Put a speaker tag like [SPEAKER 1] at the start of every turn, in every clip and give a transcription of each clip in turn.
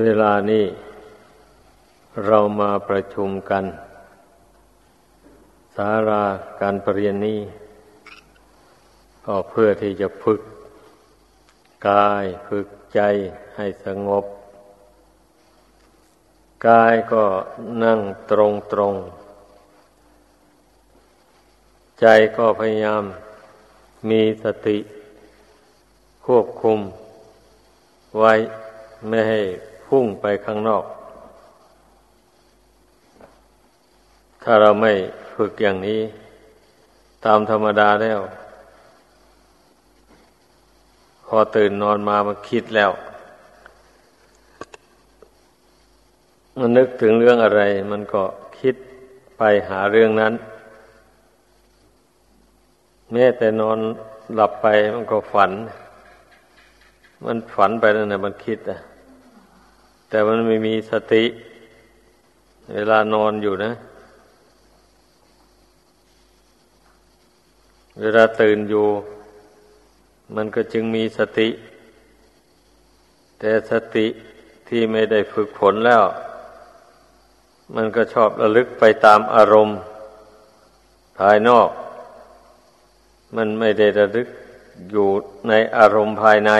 [SPEAKER 1] เวลานี้เรามาประชุมกัน สาราการปรริยนนี้ ก็เพื่อที่จะฝึก กายฝึกใจให้สงบ กายก็นั่งตรงตรง ใจก็พยายามมีสติ ควบคุมไว้ไม่ให้ พุ่งไปข้างนอก ถ้าเราไม่ฝึกอย่างนี้ ตามธรรมดาแล้ว พอตื่นนอนมามันคิดแล้ว มันนึกถึงเรื่องอะไร มันก็คิดไปหาเรื่องนั้น แม้แต่นอนหลับไปมันก็ฝัน มันฝันไปนั่นแหละมันคิดอะ แต่มันไม่มีสติ เวลานอนอยู่นะ เวลาตื่นอยู่ มันก็จึงมีสติ แต่สติที่ไม่ได้ฝึกฝนแล้ว มันก็ชอบระลึกไปตามอารมณ์ ภายนอก มันไม่ได้ระลึกอยู่ในอารมณ์ภายใน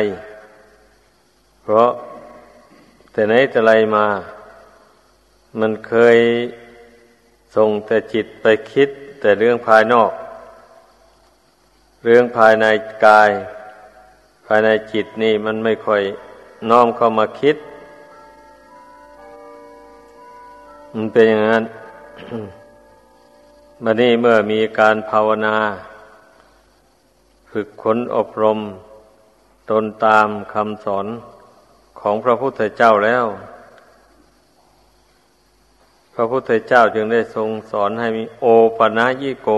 [SPEAKER 1] เพราะ แต่ไหนแต่ไรมา มันเคยส่งแต่จิตไปคิดแต่เรื่องภายนอก เรื่องภายในกาย ภายในจิตนี่มันไม่ค่อยน้อมเข้ามาคิด มันเป็นอย่างนั้นบัดนี้เมื่อมีการภาวนา ฝึกขนอบรม ตนตามคำสอน ของพระพุทธเจ้าแล้ว พระพุทธเจ้าจึงได้ทรงสอนให้มีโอปนายิโก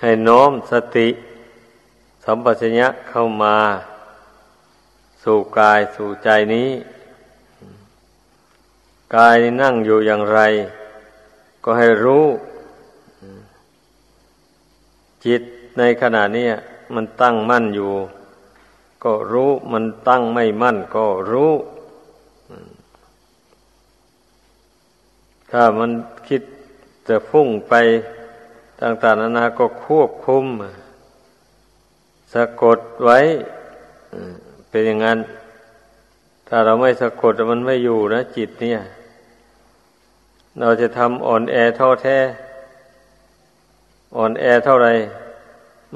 [SPEAKER 1] ให้น้อมสติ สัมปชัญญะเข้ามา สู่กายสู่ใจนี้ กายนั่งอยู่อย่างไร ก็ให้รู้ จิตในขณะนี้มันตั้งมั่นอยู่ ก็รู้มันตั้งไม่มั่นก็รู้ ถ้ามันคิดจะฟุ้งไปต่างๆนานาก็ควบคุม สะกดไว้เป็นอย่างนั้น ถ้าเราไม่สะกดมันไม่อยู่นะจิตเนี่ย เราจะทำอ่อนแอเท่าแท้ อ่อนแอเท่าไร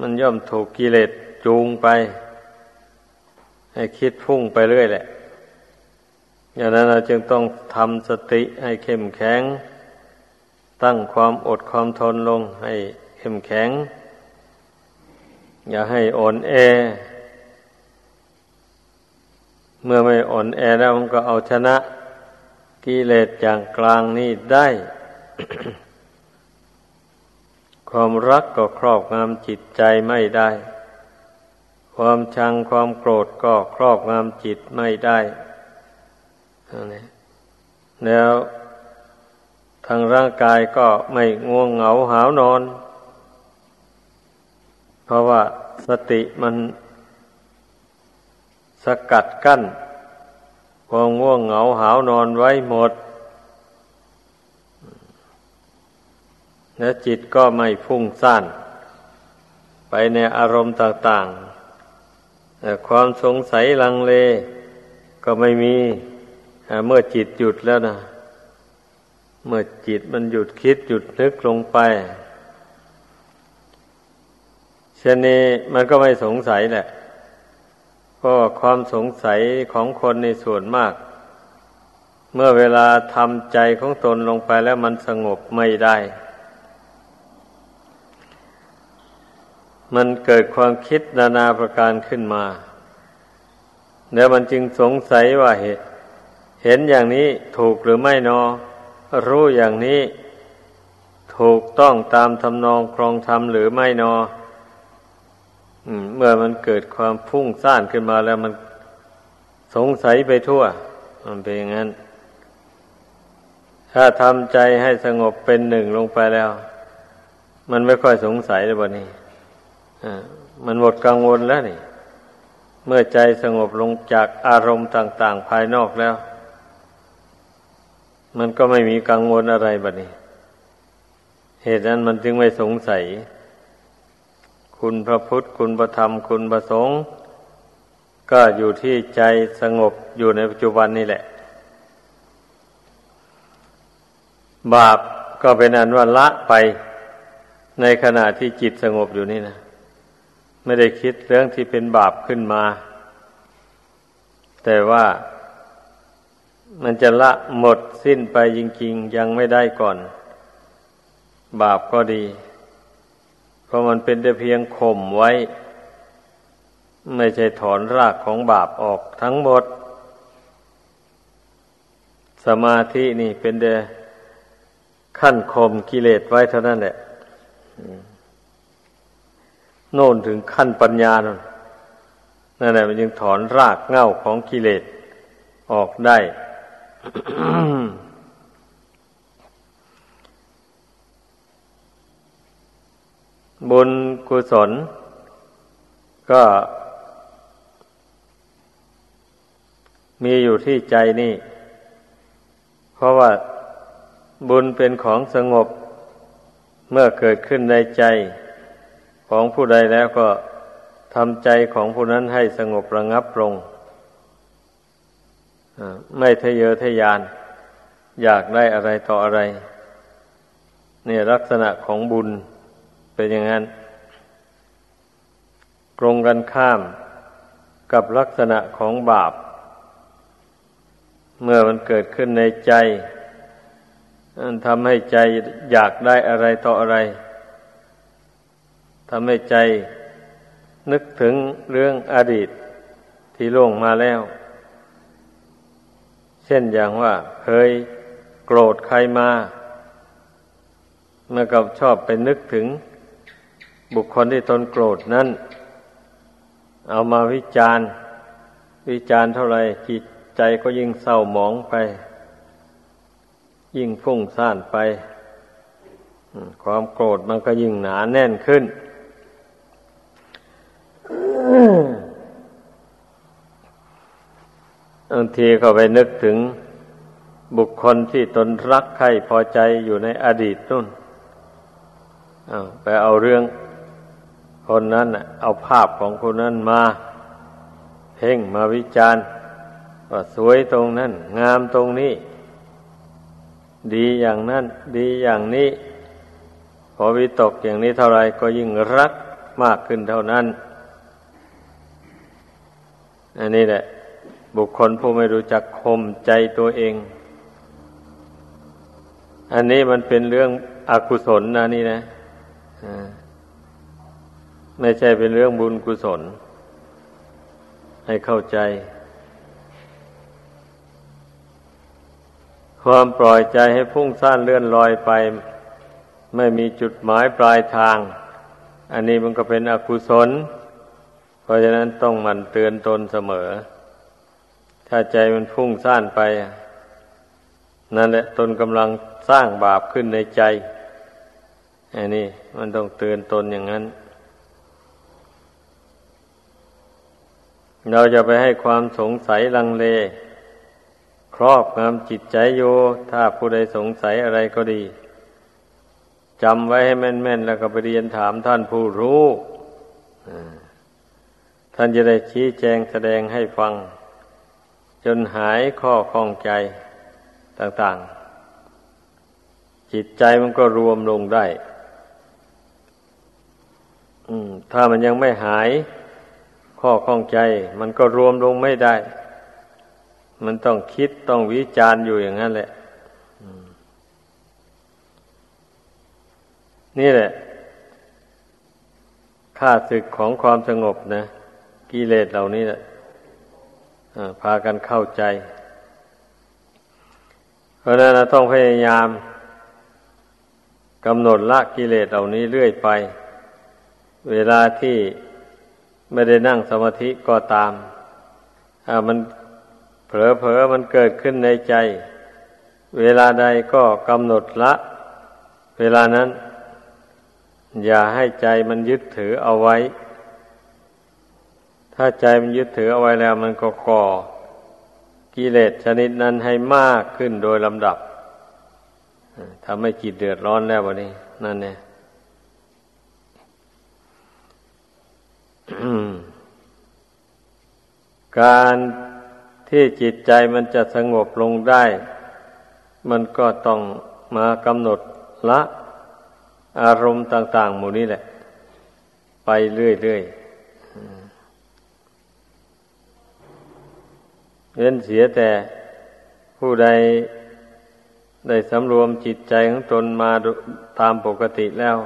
[SPEAKER 1] มันย่อมถูกกิเลสจูงไป ให้คิดพุ่งไปเรื่อยแหละ อย่างนั้นเราจึงต้องทำสติให้เข้มแข็ง ตั้งความอดความทนลงให้เข้มแข็ง อย่าให้อ่อนแอ เมื่อไม่อ่อนแอแล้วมันก็เอาชนะกิเลสอย่างกลางนี่ได้ ความรักก็ครอบงำจิตใจไม่ได้ ความชังความโกรธก็ครอบงำจิตไม่ได้แล้วทางร่างกายก็ไม่ง่วงเหงาหาวนอน เพราะว่าสติมันสกัดกั้นความง่วงเหงาหาวนอนไว้หมด และจิตก็ไม่ฟุ้งซ่าน ไปในอารมณ์ต่าง ๆ ความสงสัยลังเลก็ไม่มีเมื่อจิตหยุดแล้วนะ เมื่อจิตมันหยุดคิดหยุดนึกลงไปเช่นนี้มันก็ไม่สงสัยแหละเพราะความสงสัยของคนในส่วนมาก เมื่อเวลาทำใจของตนลงไปแล้วมันสงบไม่ได้ มันเกิดความคิดนานาประการขึ้นมา แล้วมันจึงสงสัยว่าเหตุเห็นอย่างนี้ถูกหรือไม่นอ รู้อย่างนี้ถูกต้องตามทำนองครองธรรมหรือไม่นอเมื่อมันเกิดความพุ่งซ่านขึ้นมาแล้วมันสงสัยไปทั่ว มันเป็นอย่างนั้น ถ้าทำใจให้สงบเป็นหนึ่งลงไปแล้ว มันไม่ค่อยสงสัยเลยบนี้ มันหมดกังวลแล้วนี่ เมื่อใจสงบลงจากอารมณ์ต่าง ๆ ภายนอกแล้ว มันก็ไม่มีกังวลอะไรบัดนี้ เหตุนั้นมันจึงไม่สงสัย คุณพระพุทธคุณพระธรรมคุณพระสงฆ์ก็อยู่ที่ใจสงบอยู่ในปัจจุบันนี่แหละ บาปก็เป็นอันว่าละไปในขณะที่จิตสงบอยู่นี่นะ ไม่ได้คิดเรื่องที่เป็นบาปขึ้นมา แต่ว่ามันจะละหมดสิ้นไปจริง ๆ ยังไม่ได้ก่อน บาปก็ดี เพราะมันเป็นแต่เพียงข่มไว้ ไม่ใช่ถอนรากของบาปออกทั้งหมด สมาธินี่เป็นแต่ขั้นข่มกิเลสไว้เท่านั้นแหละ โน่นถึงขั้นปัญญานั่นนั่นแหละมันยังถอนรากเง่าของกิเลสออกได้ บุญกุศล ก็มีอยู่ที่ใจนี่ เพราะว่าบุญเป็นของสงบเมื่อเกิดขึ้นในใจ ของผู้ใดแล้วก็ทำใจของผู้นั้นให้สงบระงับลงไม่ทะเยอทะยาน อยากได้อะไรต่ออะไร เนี่ยลักษณะของบุญเป็นอย่างนั้นตรงกันข้ามกับลักษณะของบาป เมื่อมันเกิดขึ้นในใจทำให้ใจอยากได้อะไรต่ออะไร ทำให้ใจนึกถึงเรื่องอดีตที่ล่วงมาแล้ว เช่นอย่างว่าเคยโกรธใครมาเมื่อกับชอบไปนึกถึง บุคคลที่ตนโกรธนั้น เอามาวิจารณ์ วิจารณ์เท่าไรจิตใจก็ยิ่งเศร้าหมองไป ยิ่งฟุ้งซ่านไป ความโกรธมันก็ยิ่งหนาแน่นขึ้น บางทีก็ไปนึกถึงบุคคลที่ตนรักใครพอใจอยู่ในอดีตนู่นไปเอาเรื่องคนนั้นเอาภาพของคนนั้นมา เพ่งมาวิจารณ์ว่าสวยตรงนั้น งามตรงนี้ ดีอย่างนั้น ดีอย่างนี้ พอวิตกอย่างนี้เท่าไรก็ยิ่งรักมากขึ้นเท่านั้น อันนี้แหละ บุคคลผู้ไม่รู้จักคมใจตัวเอง อันนี้มันเป็นเรื่องอกุศลนะนี่นะไม่ใช่เป็นเรื่องบุญกุศล ให้เข้าใจ ความปล่อยใจให้พุ่งซ่านเลื่อนลอยไป ไม่มีจุดหมายปลายทาง อันนี้มันก็เป็นอกุศล เพราะฉะนั้นต้องมันเตือนตนเสมอ ถ้าใจมันพุ่งซ่านไป นั่นแหละตนกำลังสร้างบาปขึ้นในใจอันนี้มันต้องเตือนตนอย่างนั้น เราจะไปให้ความสงสัยลังเล ครอบงำจิตใจโยถ้าผู้ใดสงสัยอะไรก็ดีจำไว้ให้แม่นๆ แล้วก็ไปเรียนถามท่านผู้รู้ ท่านจะได้ชี้แจงแสดงให้ฟัง จนหายข้อข้องใจต่างๆ จิตใจมันก็รวมลงได้ถ้ามันยังไม่หาย ข้อข้องใจ มันก็รวมลงไม่ได้ มันต้องคิดต้องวิจารณ์อยู่อย่างนั้นแหละนี่แหละค่าศึกของความสงบนะ กิเลสเหล่านี้แหละพากันเข้าใจ เพราะนั้นเราต้องพยายามกำหนดละกิเลสเหล่านี้เรื่อยไป เวลาที่ไม่ได้นั่งสมาธิก็ตามมันเผลอๆมันเกิดขึ้นในใจ เวลาใดก็กำหนดละ เวลานั้น อย่าให้ใจมันยึดถือเอาไว้ ถ้าใจมันยึดถือเอาไว้แล้วมันก็ก่อกิเลสชนิดนั้นให้มากขึ้นโดยลำดับทำให้จิตเดือดร้อนแล้ววันนี้ นั่นเนี่ยการที่จิตใจมันจะสงบลงได้ มันก็ต้องมากำหนดละ อารมณ์ต่าง ๆ หมู่นี้แหละ ไปเรื่อย ๆ เว้นเสียแต่ผู้ใดได้สำรวมจิตใจของตนมาตามปกติแล้ว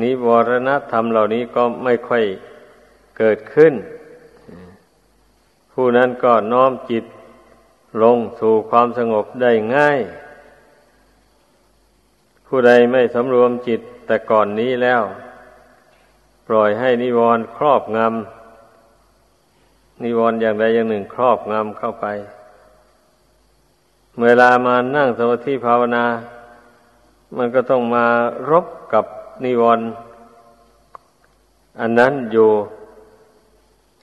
[SPEAKER 1] นิวรณธรรมเหล่านี้ก็ไม่ค่อยเกิดขึ้น ผู้นั้นก็น้อมจิตลงสู่ความสงบได้ง่าย ผู้ใดไม่สำรวมจิตแต่ก่อนนี้แล้ว ปล่อยให้นิวรณ์ครอบงำ นิวรณ์อย่างใดอย่างหนึ่งครอบงำเข้าไป เวลามานั่งสมาธิภาวนา มันก็ต้องมารบกับนิวรณ์อันนั้นอยู่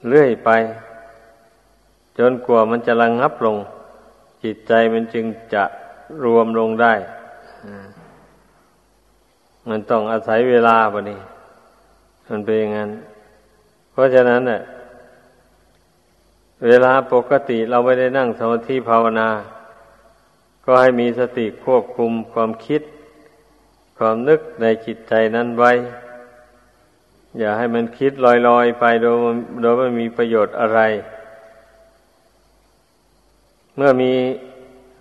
[SPEAKER 1] เรื่อยไป จนกว่ามันจะระงงับลง จิตใจมันจึงจะรวมลงได้มันต้องอาศัยเวลาบนี้ มันเป็นอย่างนั้น เพราะฉะนั้นเนี่ย เวลาปกติเราไม่ได้นั่งสมาธิภาวนา ก็ให้มีสติควบคุมความคิด ความนึกในจิตใจนั้นไว้ อย่าให้มันคิดลอยๆไปโดยโดยไม่มีประโยชน์อะไร เมื่อมี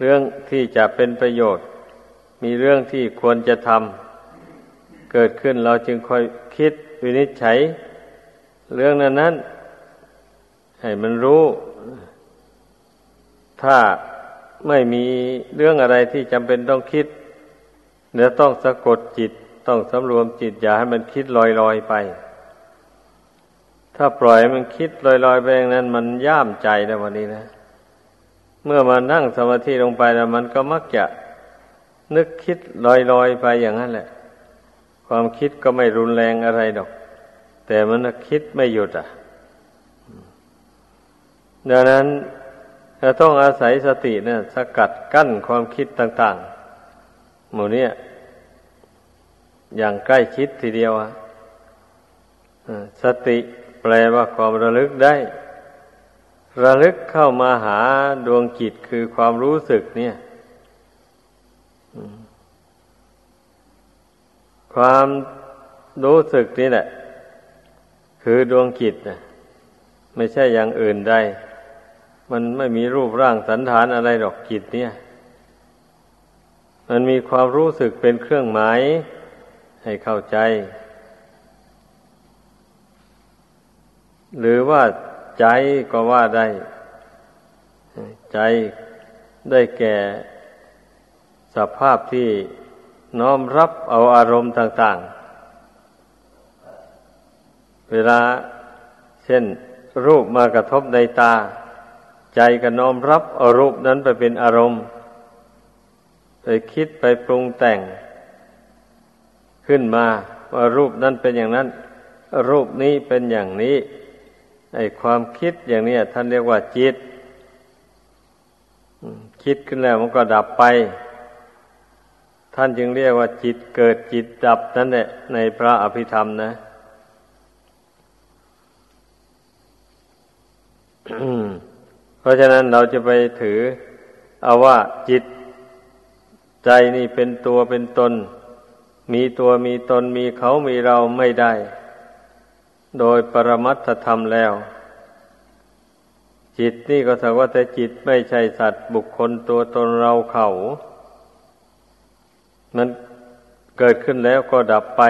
[SPEAKER 1] เรื่องที่จะเป็นประโยชน์ มีเรื่องที่ควรจะทำเกิดขึ้นเราจึงค่อยคิดวินิจฉัย เรื่องนั้นนั้น ให้มันรู้ ถ้าไม่มีเรื่องอะไรที่จำเป็นต้องคิดเดี๋ยต้องสะกดจิตต้องสำรวมจิต อย่าให้มันคิดลอยๆไป ถ้าปล่อยมันคิดลอยๆไปอย่างนั้น มันย่ามใจนะวันนี้นะ เมื่อมานั่งสมาธิลงไปแล้วมันก็มักจะนึกคิดลอยๆไปอย่างนั้นแหละ ความคิดก็ไม่รุนแรงอะไรดอก แต่มันคิดไม่หยุดอะ ดังนั้นจะต้องอาศัยสติเนี่ยสกัดกั้นความคิดต่างๆ หมู่นี้อย่างใกล้ชิดทีเดียวสติแปลว่าความระลึกได้ ระลึกเข้ามาหาดวงจิตคือความรู้สึกเนี่ยความรู้สึกนี่แหละ คือดวงจิตนะไม่ใช่อย่างอื่นได้ มันไม่มีรูปร่างสันฐานอะไรดอกจิตเนี่ย มันมีความรู้สึกเป็นเครื่องหมายให้เข้าใจ หรือว่าใจก็ว่าได้ ใจได้แก่สภาพที่น้อมรับเอาอารมณ์ต่าง ๆ เวลาเช่นรูปมากระทบในตา ใจก็น้อมรับอารูปนั้นไปเป็นอารมณ์ ไปคิดไปปรุงแต่ง ขึ้นมาว่ารูปนั้นเป็นอย่างนั้น รูปนี้เป็นอย่างนี้ไอความคิดอย่างนี้ท่านเรียกว่าจิต คิดขึ้นแล้วมันก็ดับไป ท่านจึงเรียกว่าจิตเกิดจิตดับนั่นแหละในพระอภิธรรมนะ เพราะฉะนั้นเราจะไปถือ เอาว่าจิตใจนี่เป็นตัวเป็นตน มีตัวมีตนมีเขามีเราไม่ได้ โดยปรมัตถธรรมแล้ว จิตนี่ก็สักว่าแต่จิตไม่ใช่สัตว์บุคคลตัวตนเราเขา มันเกิดขึ้นแล้วก็ดับไป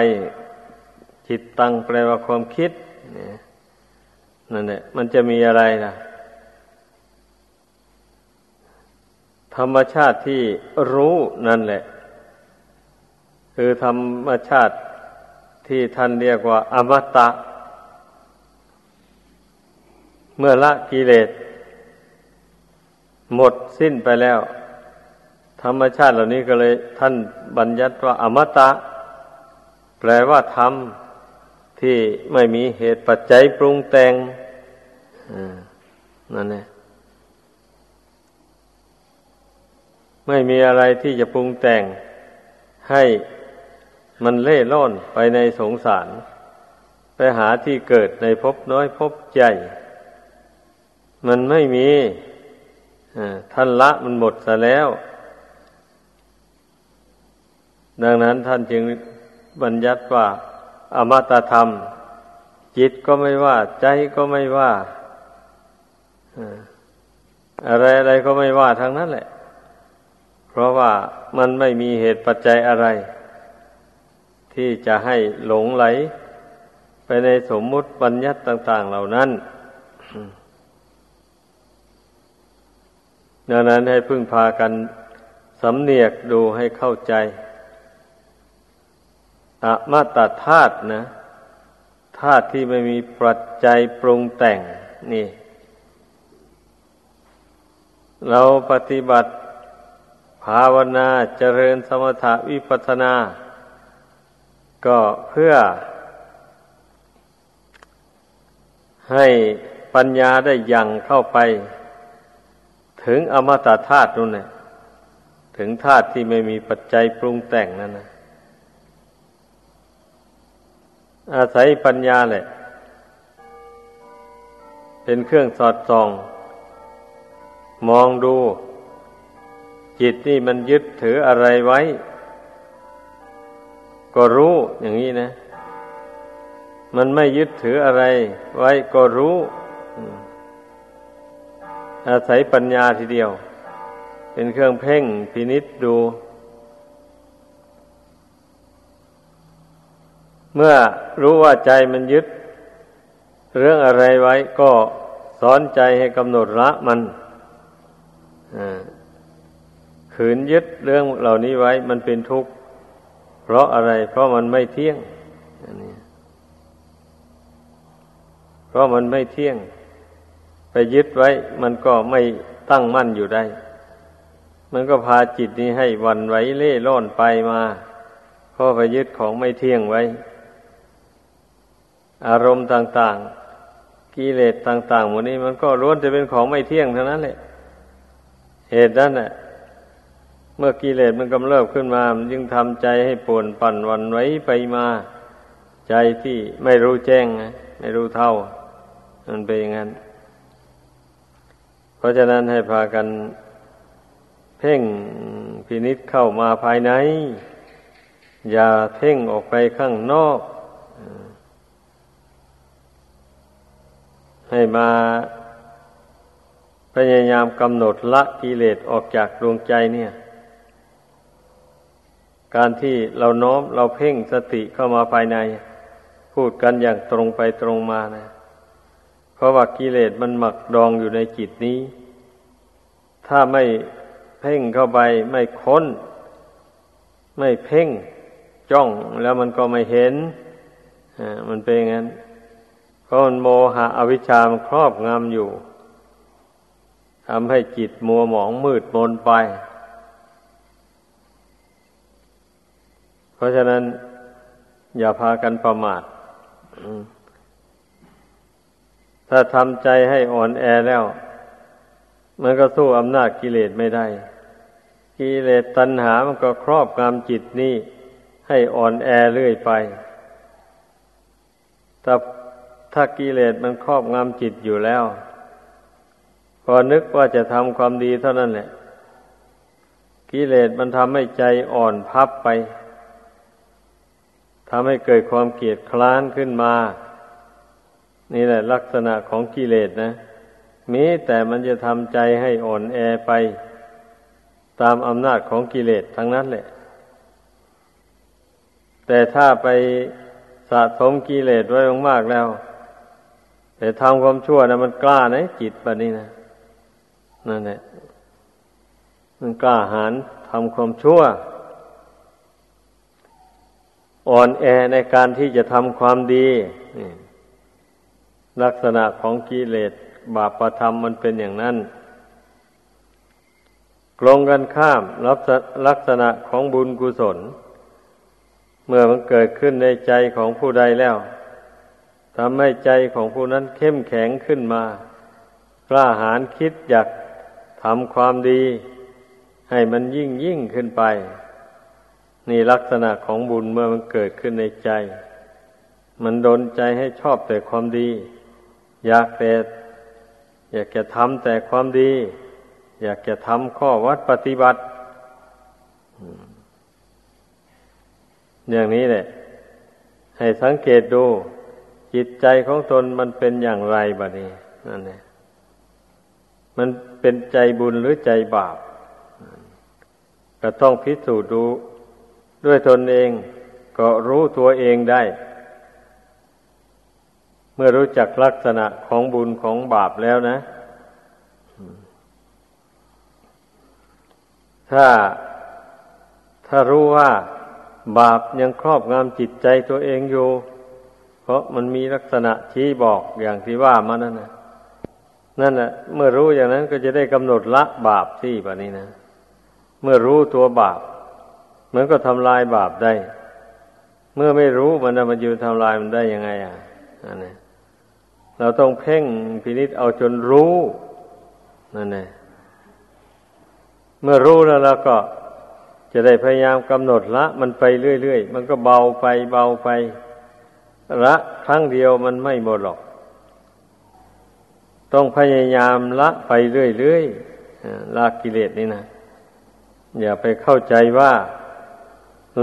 [SPEAKER 1] จิตตั้งแปลว่าความคิดนั่นแหละมันจะมีอะไรล่ะ ธรรมชาติที่รู้นั่นแหละ คือธรรมชาติที่ท่านเรียกว่า อมตะ เมื่อละกิเลส หมดสิ้นไปแล้ว ธรรมชาติเหล่านี้ก็เลยท่านบัญญัติว่า อมตะ แปลว่าธรรมที่ไม่มีเหตุปัจจัยปรุงแต่งนั่นแหละ ไม่มีอะไรที่จะปรุงแต่งให้มันเล่ร่อนไปในสงสาร ไปหาที่เกิดในภพน้อยภพใหญ่ มันไม่มีท่านละมันหมดซะแล้ว ดังนั้นท่านจึงบัญญัติว่า อมตะธรรม จิตก็ไม่ว่า ใจก็ไม่ว่าอะไรอะไรก็ไม่ว่าทั้งนั้นแหละ เพราะว่ามันไม่มีเหตุปัจจัยอะไร ที่จะให้หลงไหล ไปในสมมุติบัญญัติต่าง ๆ เหล่านั้นดังนั้นให้พึ่งพากันสำเนียกดูให้เข้าใจอมาตธาตุนะธาตุที่ไม่มีปัจจัยปรุงแต่งนี่ เราปฏิบัติ ภาวนาเจริญสมถะวิปัสนา ก็เพื่อ ให้ปัญญาได้ยังเข้าไป ถึงอมตะธาตุนู่นนะถึงธาตุที่ไม่มีปัจจัยปรุงแต่งนั่นนะอาศัยปัญญาแหละ เป็นเครื่องสอดส่อง มองดู จิตนี่มันยึดถืออะไรไว้ ก็รู้อย่างนี้นะ มันไม่ยึดถืออะไร ไว้ก็รู้อาศัยปัญญาทีเดียว เป็นเครื่องเพ่งพินิษดู เมื่อรู้ว่าใจมันยึด เรื่องอะไรไว้ก็สอนใจให้กำหนดละมัน ขืนยึดเรื่องเหล่านี้ไว้มันเป็นทุกข์ เพราะอะไร เพราะมันไม่เที่ยงเพราะมันไม่เที่ยง ไปยึดไว้ มันก็ไม่ตั้งมั่นอยู่ได้ มันก็พาจิตนี้ให้วันไหวเล่ร่อนไปมาเพราะไปยึดของไม่เที่ยงไว้ อารมณ์ต่างๆ กิเลสต่างๆหมดนี้มันก็ล้วนจะเป็นของไม่เที่ยงเท่านั้นแหละเหตุนั้นน่ะ เมื่อกิเลสมันกำเริบขึ้นมา มันจึงทำใจให้ป่วนปั่นวันไว้ไปมา ใจที่ไม่รู้แจ้งไม่รู้เท่า มันเป็นอย่างนั้น เพราะฉะนั้นให้พากันเพ่งพินิษเข้ามาภายใน อย่าเพ่งออกไปข้างนอก ให้มาพยายามกำหนดละกิเลสออกจากดวงใจเนี่ย การที่เราโน้มเราเพ่งสติเข้ามาภายใน พูดกันอย่างตรงไปตรงมานะ เพราะว่ากิเลสมันหมักดองอยู่ในจิตนี้ ถ้าไม่เพ่งเข้าไปไม่ค้น ไม่เพ่งจ้องแล้วมันก็ไม่เห็นอ่ามันเป็นอย่างนั้นเพราะมันโมหะอวิชชามันครอบงำอยู่ทำให้จิตมัวหมองมืดมนไป เพ ราะฉะนั้น อย่าพากันประมาทถ้าทำใจให้อ่อนแอแล้ว มันก็สู้อำนาจกิเลสไม่ได้ กิเลสตัณหามันก็ครอบงำจิตนี้ให้อ่อนแอเรื่อยไปแต่ถ้ากิเลสมันครอบงำจิตอยู่แล้ว พอนึกว่าจะทำความดีเท่านั้นแหละ กิเลสมันทำให้ใจอ่อนพับไป ทำให้เกิดความเกลียดคล้านขึ้นมา นี่แหละลักษณะของกิเลสนะมีแต่มันจะทำใจให้อ่อนแอไป ตามอำนาจของกิเลสทั้งนั้นแหละ แต่ถ้าไปสะสมกิเลสไว้มากๆแล้ว แต่ทำความชั่วนะมันกล้านะจิตแบบนี้นะนั่นแหละมันกล้าหาญทำความชั่ว อ่อนแอในการที่จะทำความดี ลักษณะของกิเลสบาปประธรรมมันเป็นอย่างนั้นกลงกันข้ามลักษณะของบุญกุศล เมื่อมันเกิดขึ้นในใจของผู้ใดแล้วทำให้ใจของผู้นั้นเข้มแข็งขึ้นมากล้าหาญคิดอยากทำความดี ให้มันยิ่งยิ่งขึ้นไป นี่ลักษณะของบุญเมื่อมันเกิดขึ้นในใจ มันดนใจให้ชอบแต่ความดี อยากแต่อยากจะทำแต่ความดี อยากจะทำข้อวัดปฏิบัติ อย่างนี้แหละ ให้สังเกตดู จิตใจของตนมันเป็นอย่างไรบะนี้นั่นเองมันเป็นใจบุญหรือใจบาป ก็ต้องพิสูจน์ดู ด้วยตนเองก็รู้ตัวเองได้ เมื่อรู้จักลักษณะของบุญของบาปแล้วนะ ถ้าถ้ารู้ว่าบาปยังครอบงำจิตใจตัวเองอยู่ เพราะมันมีลักษณะชี้บอกอย่างที่ว่ามานั่นนะนั่นแหละเมื่อรู้อย่างนั้นก็จะได้กำหนดละบาปที่แบบนี้นะ เมื่อรู้ตัวบาป มันก็ทำลายบาปได้ เมื่อไม่รู้มันจะมาอยู่ทำลายมันได้ยังไง อะนั่นแหละเราต้องเพ่งพินิษเอาจนรู้นั่นแหละเมื่อรู้แล้วเราก็จะได้พยายามกำหนดละ มันไปเรื่อยๆ มันก็เบาไปเบาไป ละครั้งเดียวมันไม่หมดหรอก ต้องพยายามละไปเรื่อยๆละกิเลสนี่นะอย่าไปเข้าใจว่า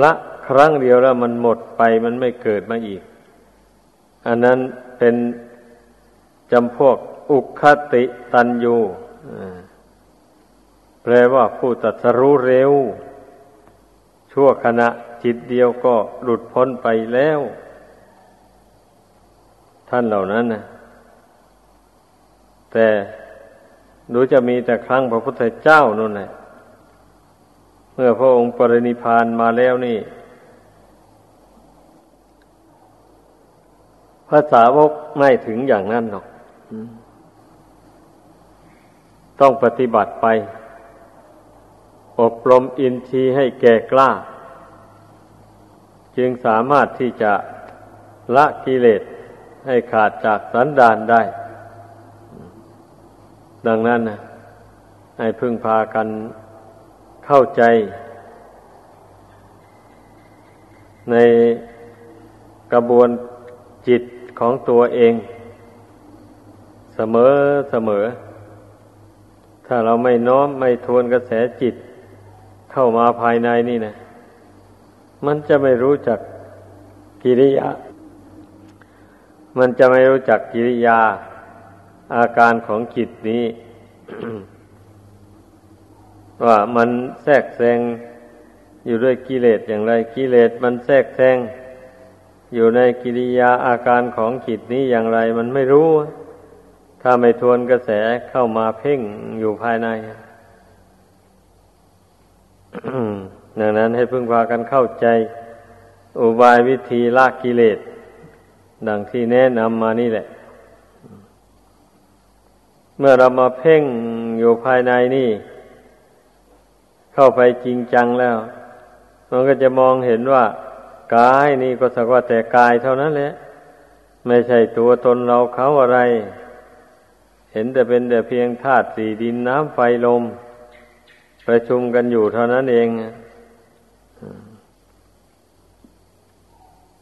[SPEAKER 1] ละครั้งเดียวแล้วมันหมดไปมันไม่เกิดมาอีก อันนั้นเป็นจำพวกอุคติตันยูแปลว่าผู้ตัดสรู้เร็ว ชั่วขณะจิตเดียวก็หลุดพ้นไปแล้ว ท่านเหล่านั้นนะแต่ดูจะมีแต่ครั้งพระพุทธเจ้านั่นแหละ เมื่อพระองค์ปรินิพานมาแล้วนี่ ภาษาวกไม่ถึงอย่างนั้นหรอก ต้องปฏิบัติไป อบรมอินทรีย์ให้แก่กล้า จึงสามารถที่จะละกิเลสให้ขาดจากสันดานได้ ดังนั้นนะให้พึ่งพากัน เข้าใจ ในกระบวนจิตของตัวเอง เสมอเสมอ ถ้าเราไม่น้อมไม่ทวนกระแสจิต เข้ามาภายในนี่นะ มันจะไม่รู้จักกิริยา มันจะไม่รู้จักกิริยา อาการของจิตนี้ ว่ามันแทรกแซงอยู่ด้วยกิเลสอย่างไร กิเลสมันแทรกแซงอยู่ในกิริยาอาการของจิตนี้อย่างไร มันไม่รู้ ถ้าไม่ทวนกระแสเข้ามาเพ่งอยู่ภายในดังนั้นให้พึ่งพากันเข้าใจ อุบายวิธีละกิเลส ดังที่แนะนำมานี่แหละ เมื่อเรามาเพ่งอยู่ภายในนี่ เข้าไปจริงจังแล้ว มันก็จะมองเห็นว่ากายนี่ก็สักว่าแต่กายเท่านั้นแหละ ไม่ใช่ตัวตนเราเขาอะไร เห็นแต่เป็นแต่เพียงธาตุสี่ดินน้ำไฟลมประชุมกันอยู่เท่านั้นเอง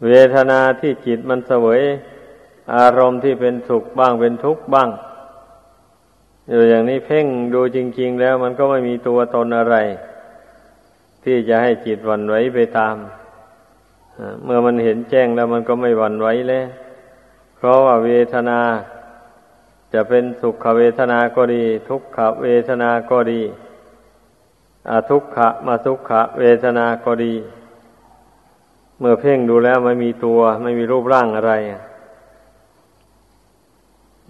[SPEAKER 1] เวทนาที่จิตมันเสวย อารมณ์ที่เป็นสุขบ้างเป็นทุกข์บ้างอยู่อย่างนี้เพ่งดูจริง ๆ แล้วมันก็ไม่มีตัวตนอะไร ที่จะให้จิตวันไหวไปตาม เมื่อมันเห็นแจ้งแล้วมันก็ไม่วันไหวแล้วเพราะว่าเวทนา จะเป็นสุขเวทนาก็ดี ทุกขเวทนาก็ดีทุกขะมาทุกขะเวทนาก็ดี เมื่อเพ่งดูแล้วไม่มีตัว ไม่มีรูปร่างอะไร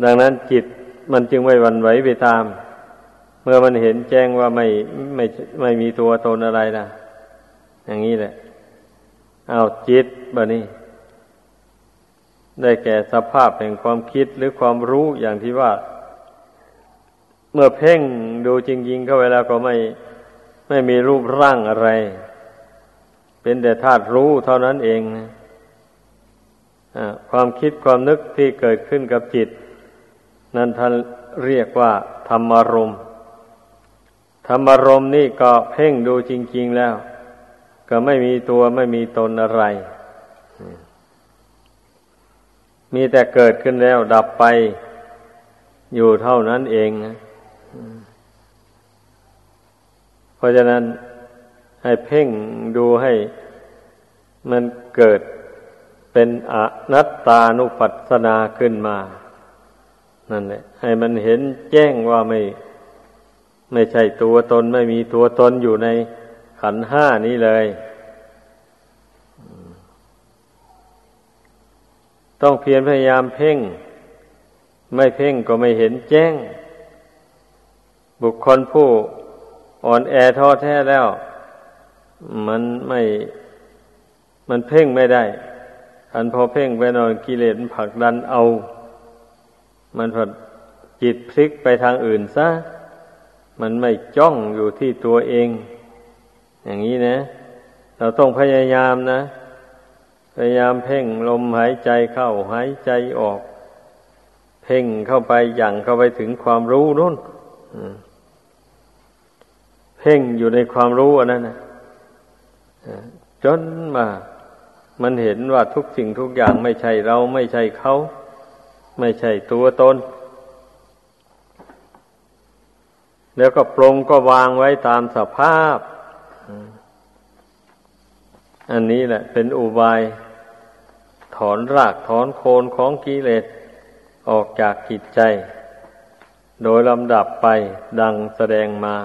[SPEAKER 1] ดังนั้นจิตมันจึงไม่หวั่นไหวไปตาม มื่อมันเห็นแจ้งว่าไม่ไม่ไม่มีตัวตนอะไรนะอย่างนี้แหละเอาจิตบะนี้ ได้แก่สภาพแห่งความคิดหรือความรู้อย่างที่ว่า เมื่อเพ่งดูจริงๆเข้าไปแล้วก็ไม่ไม่มีรูปร่างอะไร เป็นแต่ธาตุรู้เท่านั้นเองความคิดความนึกที่เกิดขึ้นกับจิต นั้นท่านเรียกว่าธรรมารมณ์ ธรรมารมณ์นี่ก็เพ่งดูจริง ๆแล้ว ก็ไม่มีตัวไม่มีตนอะไร มีแต่เกิดขึ้นแล้วดับไปอยู่เท่านั้นเองเพราะฉะนั้นให้เพ่งดูให้มันเกิดเป็นอนัตตานุปัสสนาขึ้นมา นั่นแหละให้มันเห็นแจ้งว่าไม่ ไม่ใช่ตัวตนไม่มีตัวตนอยู่ในขันห้านี้เลย ต้องเพียรพยายามเพ่ง ไม่เพ่งก็ไม่เห็นแจ้ง บุคคลผู้อ่อนแอท้อแท้แล้ว มันไม่มันเพ่งไม่ได้อันพอเพ่งไปนอนกิเลสผลักดันเอา มันพอจิตพลิกไปทางอื่นซะ มันไม่จ้องอยู่ที่ตัวเอง อย่างนี้นะ เราต้องพยายามนะ พยายามเพ่งลมหายใจเข้าหายใจออก เพ่งเข้าไปอย่างเข้าไปถึงความรู้นู่นเพ่งอยู่ในความรู้อันนั้นนะจนมา มันเห็นว่าทุกสิ่งทุกอย่างไม่ใช่เราไม่ใช่เขา ไม่ใช่ตัวตน แล้วก็ปรงก็วางไว้ตามสภาพ อันนี้แหละ เป็นอุบาย ถอนรากถอนโคนของกิเลสออกจากจิตใจ โดยลำดับไปดังแสดงมา